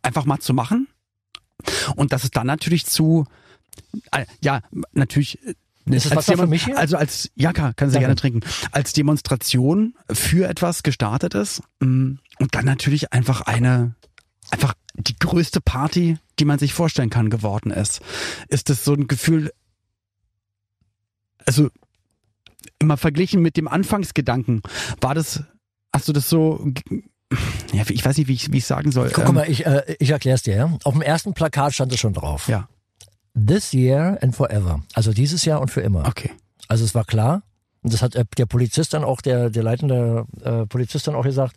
einfach mal zu machen und dass es dann natürlich zu, äh, ja, natürlich. Ist das Wasser für mich hier? Also als, ja, klar, kannst du Danke. gerne trinken. Als Demonstration für etwas gestartet ist mh, und dann natürlich einfach eine, einfach die größte Party, die man sich vorstellen kann, geworden ist. Ist das so ein Gefühl, also immer verglichen mit dem Anfangsgedanken, war das, hast du das so, ja, ich weiß nicht, wie ich wie ich sagen soll. Guck Ähm, mal, ich, äh, ich erkläre es dir. Ja? Auf dem ersten Plakat stand es schon drauf. Ja, This year and forever. Also dieses Jahr und für immer. okay. Also es war klar. Und das hat äh, der Polizist dann auch, der, der leitende äh, Polizist dann auch gesagt,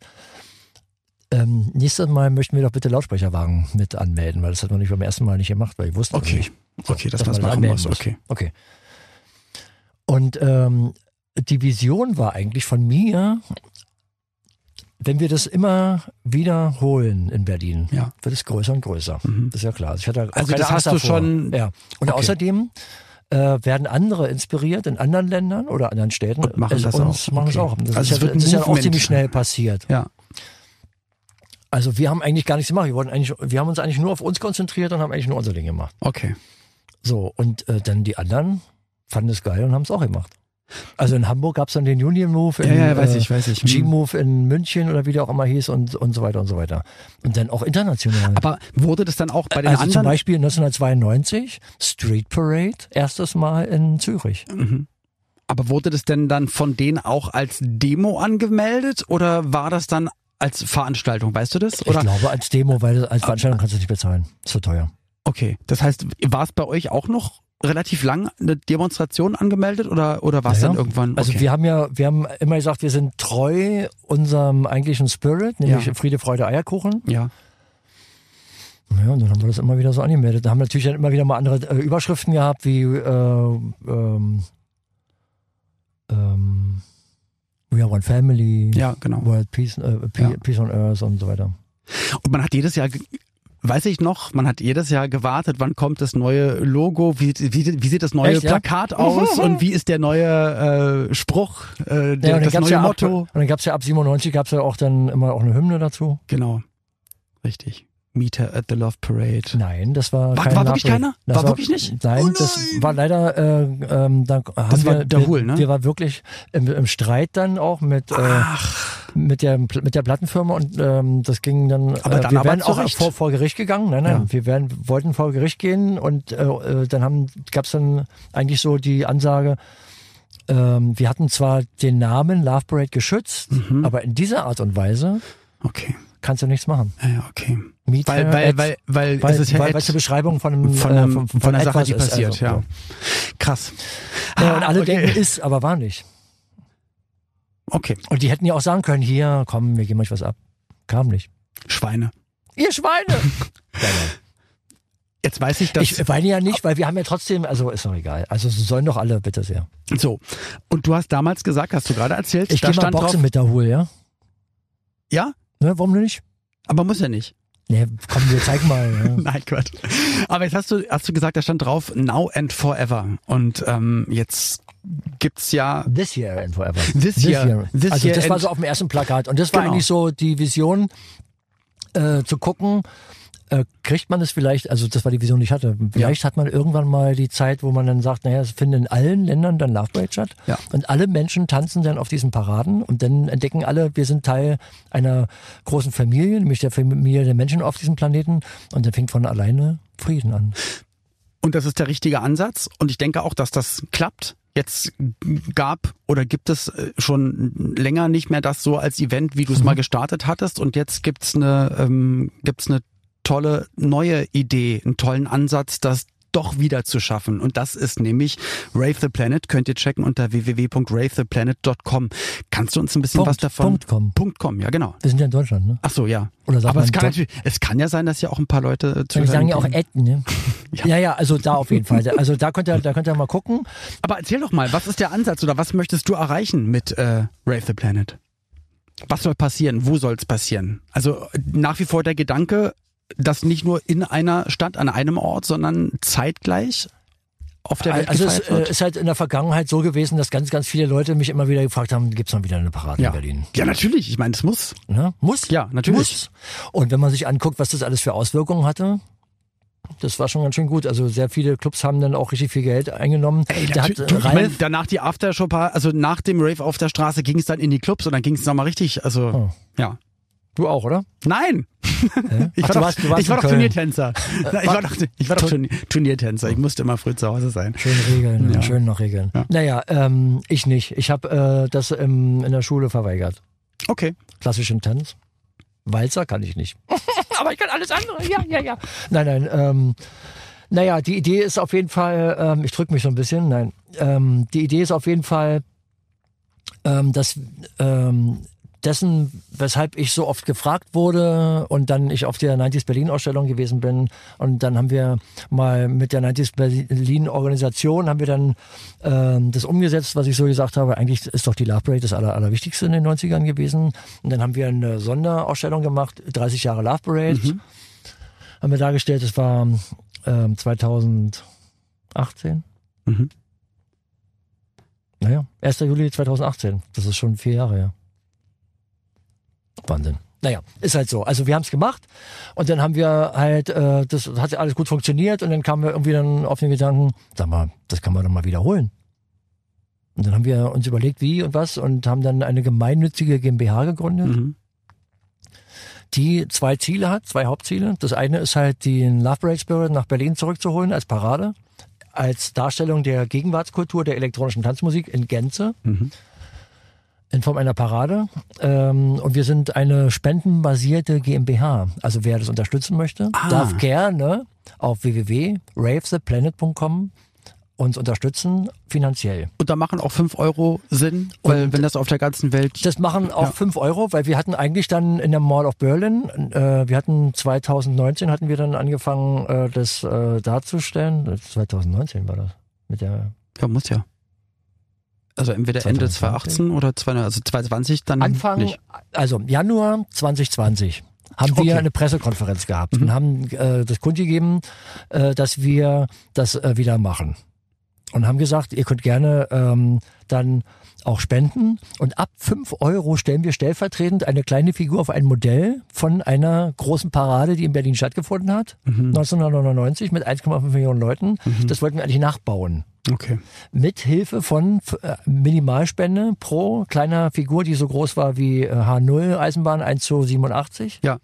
ähm, nächstes Mal möchten wir doch bitte Lautsprecherwagen mit anmelden, weil das hat man nicht beim ersten Mal nicht gemacht, weil ich wusste Okay. nicht. Okay, dass dass man machen muss. muss. Okay. Okay. Und ähm, die Vision war eigentlich von mir, wenn wir das immer wiederholen in Berlin, Ja. wird es größer und größer. Mhm. Das ist ja klar. Also, ich hatte Also das Angst hast du davor. schon- Ja. Und Okay. außerdem äh, werden andere inspiriert in anderen Ländern oder anderen Städten Und machen es das uns, auch. Machen das Okay. auch. Das Also ist, es ja, das ist ja auch ziemlich schnell passiert. Ja. Also wir haben eigentlich gar nichts gemacht. Wir, wollten eigentlich, wir haben uns eigentlich nur auf uns konzentriert und haben eigentlich nur unser Ding gemacht. Okay. So, und äh, dann die anderen fanden es geil und haben es auch gemacht. Also in Hamburg gab's dann den Union Move, in, Ja, ja, weiß äh, ich, weiß ich. G-Move in München oder wie der auch immer hieß und, und so weiter und so weiter. Und dann auch international. Aber wurde das dann auch bei den also zum anderen? Beispiel 1992 Street Parade, erstes Mal in Zürich. aber wurde das denn dann von denen auch als Demo angemeldet oder war das dann als Veranstaltung? Weißt du das? Oder? Ich glaube als Demo, weil als Veranstaltung kannst du nicht bezahlen. Ist zu teuer. Okay, das heißt, war es bei euch auch noch relativ lang eine Demonstration angemeldet oder oder war es Ja, dann irgendwann? Okay. Also wir haben ja, wir haben immer gesagt, wir sind treu unserem eigentlichen Spirit, nämlich Ja. Friede, Freude, Eierkuchen. ja. Ja, und dann haben wir das immer wieder so angemeldet. Da haben natürlich dann immer wieder mal andere äh, Überschriften gehabt, wie äh, ähm, ähm, We are one family, Ja, genau. World Peace, äh, Pe Ja. Peace on Earth und so weiter. Und man hat jedes Jahr, weiß ich noch, man hat jedes Jahr gewartet, wann kommt das neue Logo, wie, wie, wie sieht das neue Echt, ja? Plakat aus und wie ist der neue äh, Spruch, äh, der, Ja, das neue ja Motto. Ab, und dann gab's ja ab 97 gab's ja auch dann immer auch eine Hymne dazu. Genau, richtig. Meter at the Love Parade. Nein, das war War- war wirklich keiner? Das War wirklich nicht? Nein, Oh das nein. war leider, äh, ähm, da haben Das war wir, der wir, Hul, ne? wir waren wirklich im, im Streit dann auch mit, äh, mit der mit der Plattenfirma und ähm, das ging dann. Aber äh, dann wir aber wären auch vor, vor Gericht gegangen. Nein, nein, Ja. wir wären, wollten vor Gericht gehen und äh, äh, dann haben gab's dann eigentlich so die Ansage. Ähm, wir hatten zwar den Namen Love Parade geschützt, Mhm. aber in dieser Art und Weise Okay, kannst du nichts machen. ja, okay. Meet Weil, weil, weil, weil, weil, es ist ja weil, eine Beschreibung von einem von, äh, einem, von, einer Sache, die passiert, also, ja. Krass. Ja, und Ah, alle okay. denken, ist, aber war nicht. Okay, Und die hätten ja auch sagen können, hier, komm, wir geben euch was ab. Kam nicht. Schweine. Ihr Schweine! Jetzt weiß ich, dass ich weine ja nicht, weil wir haben ja trotzdem, also ist doch egal. Also sollen doch alle, bitte sehr. so. Und du hast damals gesagt, hast du gerade erzählt, Ich gehe mal stand Boxen drauf, mit der Hul, ja? ja, Ne, warum nicht? aber muss ja nicht. Ne, komm, wir zeigen mal. Ja. Nein, Quatsch. Aber jetzt hast du, hast du gesagt, da stand drauf Now and Forever. Und ähm, jetzt gibt's ja This year and forever. This year. This also year das war so auf dem ersten Plakat. Und das war Genau. eigentlich so die Vision, äh, zu gucken, äh, kriegt man es vielleicht, also das war die Vision, die ich hatte. Vielleicht hat man irgendwann mal die Zeit, wo man dann sagt, naja, es finden in allen Ländern dann Love Parade statt. Ja. Und alle Menschen tanzen dann auf diesen Paraden und dann entdecken alle, wir sind Teil einer großen Familie, nämlich der Familie der Menschen auf diesem Planeten. Und dann fängt von alleine Frieden an. Und das ist der richtige Ansatz. Und ich denke auch, dass das klappt. Jetzt gab oder gibt es äh, schon länger nicht mehr das so als Event, wie du es mal gestartet hattest. Und jetzt gibt's eine, ähm, gibt's eine tolle neue Idee, einen tollen Ansatz, das doch wieder zu schaffen. Und das ist nämlich Rave the Planet. Könnt ihr checken unter www.ravetheplanet.com. Kannst du uns ein bisschen Punkt, was davon? Punkt com. Punkt com, ja genau. Wir sind ja in Deutschland, ne? Ach so, ja. Oder sagt Aber man es kann, es kann ja sein, dass ja auch ein paar Leute zu Wir sagen ja auch Etten, ne? Ja. Ja. ja, also da auf jeden Fall. Also da könnt ihr, da könnt ihr mal gucken. Aber erzähl doch mal, was ist der Ansatz oder was möchtest du erreichen mit äh, Rave the Planet? Was soll passieren? Wo soll es passieren? Also nach wie vor der Gedanke, dass nicht nur in einer Stadt, an einem Ort, sondern zeitgleich auf der Welt Also es äh, wird? ist halt in der Vergangenheit so gewesen, dass ganz, ganz viele Leute mich immer wieder gefragt haben, gibt's mal wieder eine Parade ja. in Berlin? ja, natürlich. Ich meine, es muss. Ne? Muss? Ja, natürlich. Muss. Und wenn man sich anguckt, was das alles für Auswirkungen hatte, das war schon ganz schön gut. Also sehr viele Clubs haben dann auch richtig viel Geld eingenommen. Ey, Der hat, äh, du, ich mein, danach die Aftershow, also nach dem Rave auf der Straße ging es dann in die Clubs und dann ging es nochmal richtig, also Oh. ja. Du auch, oder? Nein! Hä? Ich Ach, war doch, warst- ich war doch. Turniertänzer. Ich war doch, ich war doch Turnier, Turniertänzer. Ich musste immer früh zu Hause sein. Schön regeln, Ja. schön noch regeln. Ja. Naja, ähm, ich nicht. Ich habe äh, das im, in der Schule verweigert. Okay. klassischen Tanz. Walzer kann ich nicht. Aber ich kann alles andere. Ja, ja, ja. Nein, nein. Ähm, naja, die Idee ist auf jeden Fall, ähm, ich drücke mich so ein bisschen, nein. Ähm, die Idee ist auf jeden Fall, ähm, dass ähm, dessen, weshalb ich so oft gefragt wurde und dann ich auf der 90s Berlin Ausstellung gewesen bin und dann haben wir mal mit der 90s Berlin Organisation haben wir dann ähm, das umgesetzt, was ich so gesagt habe. Eigentlich ist doch die Love Parade das aller, allerwichtigste in den 90ern gewesen. Und dann haben wir eine Sonderausstellung gemacht, 30 Jahre Love Parade. Haben wir dargestellt, das war ähm, 2018. Mhm. Naja, 1. Juli 2018. Das ist schon vier Jahre her. Wahnsinn. Naja, ist halt so. Also wir haben es gemacht und dann haben wir halt, äh, das hat ja alles gut funktioniert und dann kamen wir irgendwie dann auf den Gedanken, sag mal, das kann man doch mal wiederholen. Und dann haben wir uns überlegt, wie und was und haben dann eine gemeinnützige GmbH gegründet, Mhm. die zwei Ziele hat, zwei Hauptziele. Das eine ist halt, den Love Parade Spirit nach Berlin zurückzuholen als Parade, als Darstellung der Gegenwartskultur der elektronischen Tanzmusik in Gänze. Mhm. In Form einer Parade. Ähm, und wir sind eine spendenbasierte GmbH. Also wer das unterstützen möchte, Ah. darf gerne auf www.ravetheplanet.com uns unterstützen, finanziell. Und da machen auch fünf Euro Sinn, weil Und- wenn das auf der ganzen Welt. Das machen auch Ja. fünf Euro, weil wir hatten eigentlich dann in der Mall of Berlin, äh, wir hatten 2019 hatten wir dann angefangen, äh, das äh, darzustellen. Das 2019 war das. Mit der Ja, muss ja. Also entweder Ende 2020? 2018 oder 2, also 2020 dann Anfang, nicht. also Januar 2020 haben wir Okay. eine Pressekonferenz gehabt Mhm. und haben äh, das kundgegeben, äh, dass wir das äh, wieder machen. Und haben gesagt, ihr könnt gerne ähm, dann auch spenden. Und ab 5 Euro stellen wir stellvertretend eine kleine Figur auf ein Modell von einer großen Parade, die in Berlin stattgefunden hat, Mhm. 1999 mit 1,5 Millionen Leuten. Das wollten wir eigentlich nachbauen Okay. mit Hilfe von äh, Minimalspende pro kleiner Figur, die so groß war wie äh, H0 Eisenbahn 1 zu 87. Ja.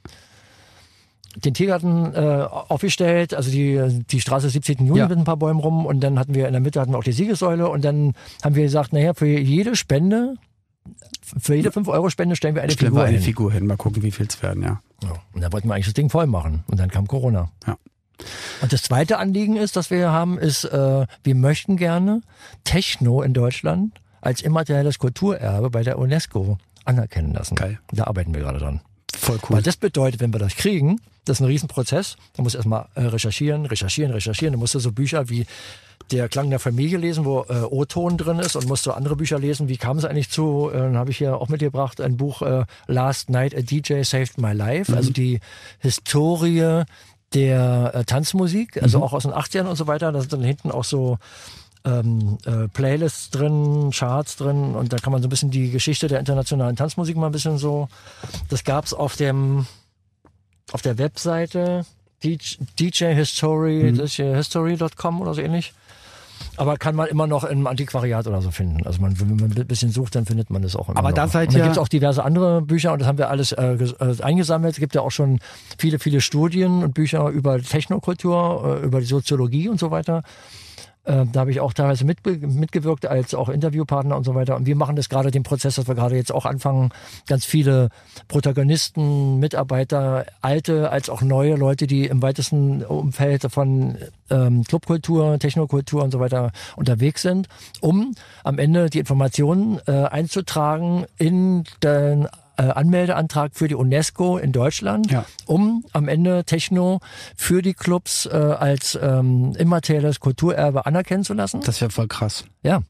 Den Tiergarten äh, aufgestellt, also die, die Straße 17. Juni Ja. mit ein paar Bäumen rum und dann hatten wir in der Mitte hatten wir auch die Siegessäule und dann haben wir gesagt, naja, für jede Spende, für jede 5 Euro Spende stellen wir eine Stellen Figur wir eine hin. Figur hin, mal gucken, wie viel es werden, ja. Ja. Und da wollten wir eigentlich das Ding voll machen. Und dann kam Corona. Ja. Und das zweite Anliegen ist, das wir hier haben, ist, äh, wir möchten gerne Techno in Deutschland als immaterielles Kulturerbe bei der UNESCO anerkennen lassen. Geil. Da arbeiten wir gerade dran. Voll Weil cool. das bedeutet, wenn wir das kriegen, das ist ein Riesenprozess. Da musst du erstmal äh, recherchieren, recherchieren, recherchieren. Da musst du so Bücher wie der Klang der Familie lesen, wo äh, O-Ton drin ist und musst du andere Bücher lesen. Wie kam es eigentlich zu? Äh, dann habe ich hier auch mitgebracht ein Buch äh, Last Night a DJ Saved My Life, also die Historie der äh, Tanzmusik, also auch aus den 80ern und so weiter. Da sind dann hinten auch so ähm, äh, Playlists drin, Charts drin und da kann man so ein bisschen die Geschichte der internationalen Tanzmusik mal ein bisschen so. Das gab's auf dem auf der Webseite DJ, DJ History, DJ History.com oder so ähnlich. Aber kann man immer noch im Antiquariat oder so finden. Also man, wenn man ein bisschen sucht, dann findet man das auch immer Aber noch. da seid und da ihr- gibt's auch diverse andere Bücher und das haben wir alles äh, äh, eingesammelt. Es gibt ja auch schon viele, viele Studien und Bücher über Technokultur, äh, über die Soziologie und so weiter. Äh, da habe ich auch teilweise mitbe- mitgewirkt als auch Interviewpartner und so weiter. Und wir machen das gerade den Prozess, dass wir gerade jetzt auch anfangen, ganz viele Protagonisten, Mitarbeiter, alte als auch neue Leute, die im weitesten Umfeld von ähm, Clubkultur, Technokultur und so weiter unterwegs sind, um am Ende die Informationen äh, einzutragen in den Anmeldeantrag für die UNESCO in Deutschland, Ja. um am Ende Techno für die Clubs äh, als ähm, immaterielles Kulturerbe anerkennen zu lassen. Das wäre voll krass. Ja.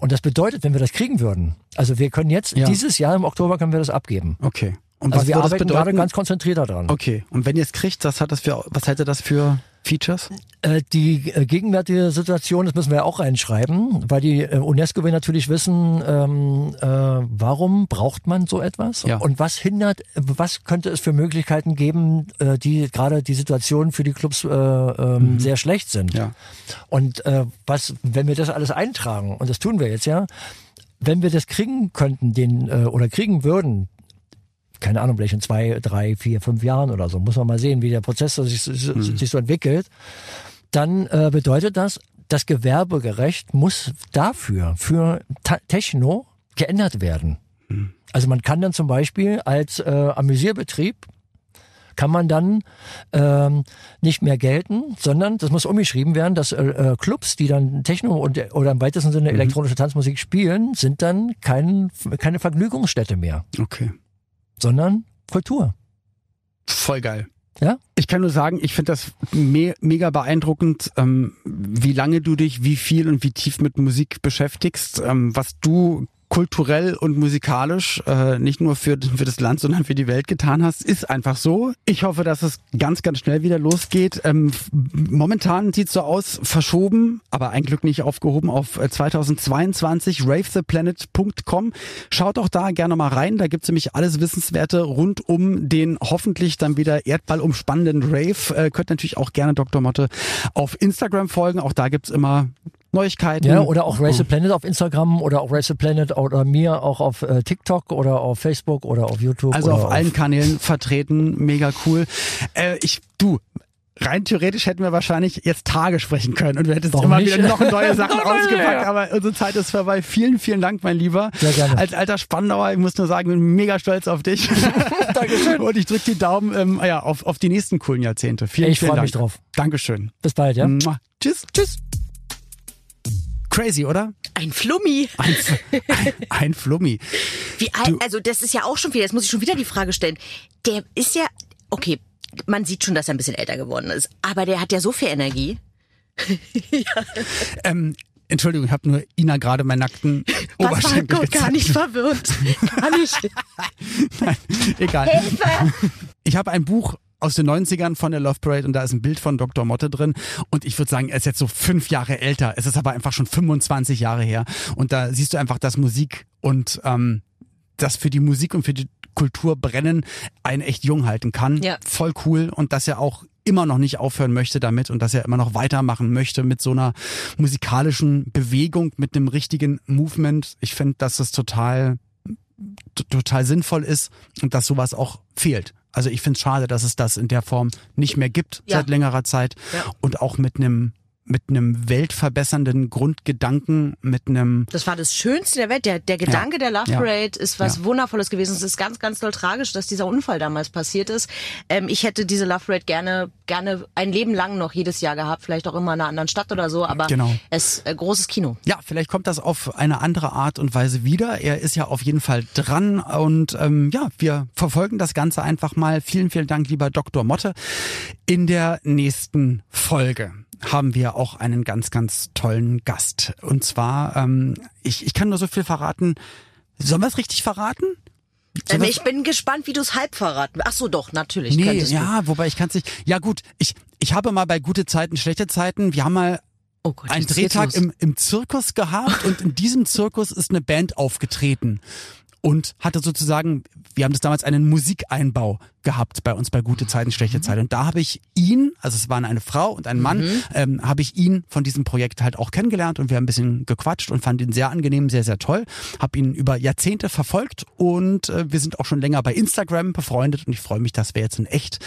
Und das bedeutet, wenn wir das kriegen würden, also wir können jetzt, Ja. dieses Jahr im Oktober können wir das abgeben. Okay. Und Also was wir arbeiten gerade ganz konzentriert daran. Okay. Und wenn ihr es kriegt, was hat das für, was hätte das für Features? Äh, die äh, gegenwärtige Situation, das müssen wir ja auch reinschreiben, weil die äh, UNESCO will natürlich wissen, ähm, äh, warum braucht man so etwas Ja. und was hindert, was könnte es für Möglichkeiten geben, die gerade die Situation für die Clubs äh, ähm, sehr schlecht sind. Mhm. Ja. Und äh, was, wenn wir das alles eintragen, und das tun wir jetzt ja, wenn wir das kriegen könnten, den äh, oder kriegen würden, keine Ahnung, vielleicht in zwei, drei, vier, fünf Jahren oder so, muss man mal sehen, wie der Prozess sich, Mhm. sich so entwickelt, dann äh, bedeutet das, das Gewerbegerecht muss dafür, für Ta Techno geändert werden. Mhm. Also man kann dann zum Beispiel als äh, Amüsierbetrieb kann man dann ähm, nicht mehr gelten, sondern das muss umgeschrieben werden, dass äh, äh, Clubs, die dann Techno und, oder im weitesten Sinne elektronische Tanzmusik spielen, sind dann kein, keine Vergnügungsstätte mehr, Okay. Sondern Kultur. Voll geil. Ja? Ich kann nur sagen, ich finde das me mega beeindruckend, ähm, wie lange du dich, wie viel und wie tief mit Musik beschäftigst, ähm, was du kulturell und musikalisch äh, nicht nur für, für das Land, sondern für die Welt getan hast, ist einfach so. Ich hoffe, dass es ganz, ganz schnell wieder losgeht. Ähm, momentan sieht so aus, verschoben, aber ein Glück nicht aufgehoben auf äh, 2022, ravetheplanet.com. Schaut auch da gerne mal rein, da gibt's nämlich alles Wissenswerte rund um den hoffentlich dann wieder Erdball umspannenden Rave. Äh, könnt natürlich auch gerne Dr. Motte auf Instagram folgen, auch da gibt's immer Neuigkeiten. Ja, oder auch Race the Planet auf Instagram oder auch Race the Planet oder mir auch auf äh, TikTok oder auf Facebook oder auf YouTube. Also oder auf allen Kanälen vertreten, mega cool. Äh, ich, du, rein theoretisch hätten wir wahrscheinlich jetzt Tage sprechen können und du hättest Warum immer nicht? wieder noch neue Sachen ausgepackt, aber unsere Zeit ist vorbei. Vielen, vielen Dank, mein Lieber. Sehr gerne. Als alter Spandauer, ich muss nur sagen, bin mega stolz auf dich. Dankeschön. Und ich drücke die Daumen ähm, ja, auf, auf die nächsten coolen Jahrzehnte. Vielen, Ich vielen Dank. mich drauf. Dankeschön. Bis bald, ja? Mua. Tschüss. Tschüss. Crazy, oder? Ein Flummi. Ein, ein, ein Flummi. Wie alt, also das ist ja auch schon wieder, jetzt muss ich schon wieder die Frage stellen. Der ist ja, okay, man sieht schon, dass er ein bisschen älter geworden ist, aber der hat ja so viel Energie. Ähm, Entschuldigung, ich habe nur Ina gerade meinen nackten Oberschenkel Gott gar nicht verwirrt. Gar nicht. Nein, egal. Hilfe! Ich habe ein Buch aus den 90ern von der Love Parade und da ist ein Bild von Dr. Motte drin und ich würde sagen, er ist jetzt so fünf Jahre älter. Es ist aber einfach schon 25 Jahre her und da siehst du einfach, dass Musik und ähm, das für die Musik und für die Kultur brennen einen echt jung halten kann. Ja. Voll cool und dass er auch immer noch nicht aufhören möchte damit und dass er immer noch weitermachen möchte mit so einer musikalischen Bewegung, mit einem richtigen Movement. Ich finde, dass das total total sinnvoll ist und dass sowas auch fehlt. Also ich finde es schade, dass es das in der Form nicht mehr gibt Ja. seit längerer Zeit Ja. und auch mit einem mit einem weltverbessernden Grundgedanken, mit einem Das war das Schönste der Welt. Der, der Gedanke der Love Ja. Parade ist was Ja. Wundervolles gewesen. Es ist ganz, ganz doll tragisch, dass dieser Unfall damals passiert ist. Ähm, ich hätte diese Love Parade gerne, gerne ein Leben lang noch jedes Jahr gehabt. Vielleicht auch immer in einer anderen Stadt oder so. Aber Genau. es äh, großes Kino. Ja, vielleicht kommt das auf eine andere Art und Weise wieder. Er ist ja auf jeden Fall dran und ähm, ja, wir verfolgen das Ganze einfach mal. Vielen, vielen Dank, lieber Dr. Motte. In der nächsten Folge haben wir auch einen ganz, ganz tollen Gast. Und zwar, ähm, ich, ich kann nur so viel verraten. Sollen wir es richtig verraten? Ähm, ich bin gespannt, wie du es halb verraten. Ach so, doch, natürlich. Nee, ja, wobei ich kann es nicht. Ja gut, ich, ich habe mal bei gute Zeiten, schlechte Zeiten, wir haben mal Oh Gott, einen Drehtag im, im Zirkus gehabt und in diesem Zirkus ist eine Band aufgetreten und hatte sozusagen, wir haben das damals einen Musikeinbau gehabt bei uns bei gute Zeiten, schlechte Mhm. Zeiten. Und da habe ich ihn, also es waren eine Frau und ein Mann, ähm, habe ich ihn von diesem Projekt halt auch kennengelernt und wir haben ein bisschen gequatscht und fand ihn sehr angenehm, sehr, sehr toll. Habe ihn über Jahrzehnte verfolgt und äh, wir sind auch schon länger bei Instagram befreundet und ich freue mich, dass wir jetzt in echt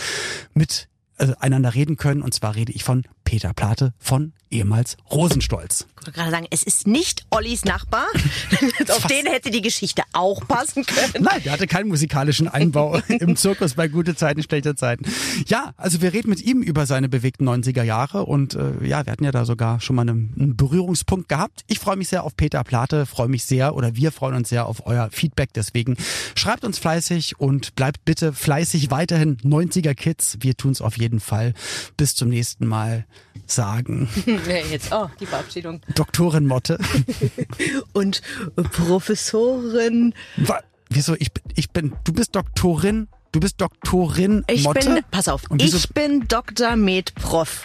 mit äh, einander reden können. Und zwar rede ich von Peter Plate von ehemals Rosenstolz. Ich wollte gerade sagen, es ist nicht Ollis Nachbar. Auf den hätte die Geschichte auch passen können. Nein, der hatte keinen musikalischen Einbau im Zirkus bei gute Zeiten, schlechte Zeiten. Ja, also wir reden mit ihm über seine bewegten 90er Jahre und äh, ja, wir hatten ja da sogar schon mal einen, einen Berührungspunkt gehabt. Ich freue mich sehr auf Peter Plate, freue mich sehr oder wir freuen uns sehr auf euer Feedback. Deswegen schreibt uns fleißig und bleibt bitte fleißig weiterhin 90er Kids. Wir tun es auf jeden Fall. Bis zum nächsten Mal sagen Jetzt, oh, die Verabschiedung. Doktorin Motte. Und Professorin. Wa- Wieso? Ich bin, ich bin, du bist Doktorin, du bist Doktorin Ich Motte? bin, pass auf, Und ich bin Dr. Med Prof.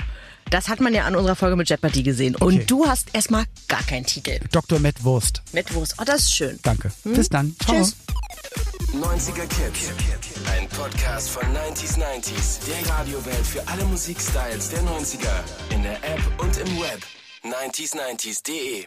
Das hat man ja an unserer Folge mit Jeopardy gesehen. Und Okay. du hast erstmal gar keinen Titel. Dr. Matt Wurst. Mit Wurst. Oh, das ist schön. Danke. Bis dann. Ciao. Tschüss. 90er Kids. Ein Podcast von 90s 90s. Der Radiowelt für alle Musikstyles der 90er. In der App und im Web. 90s90s.de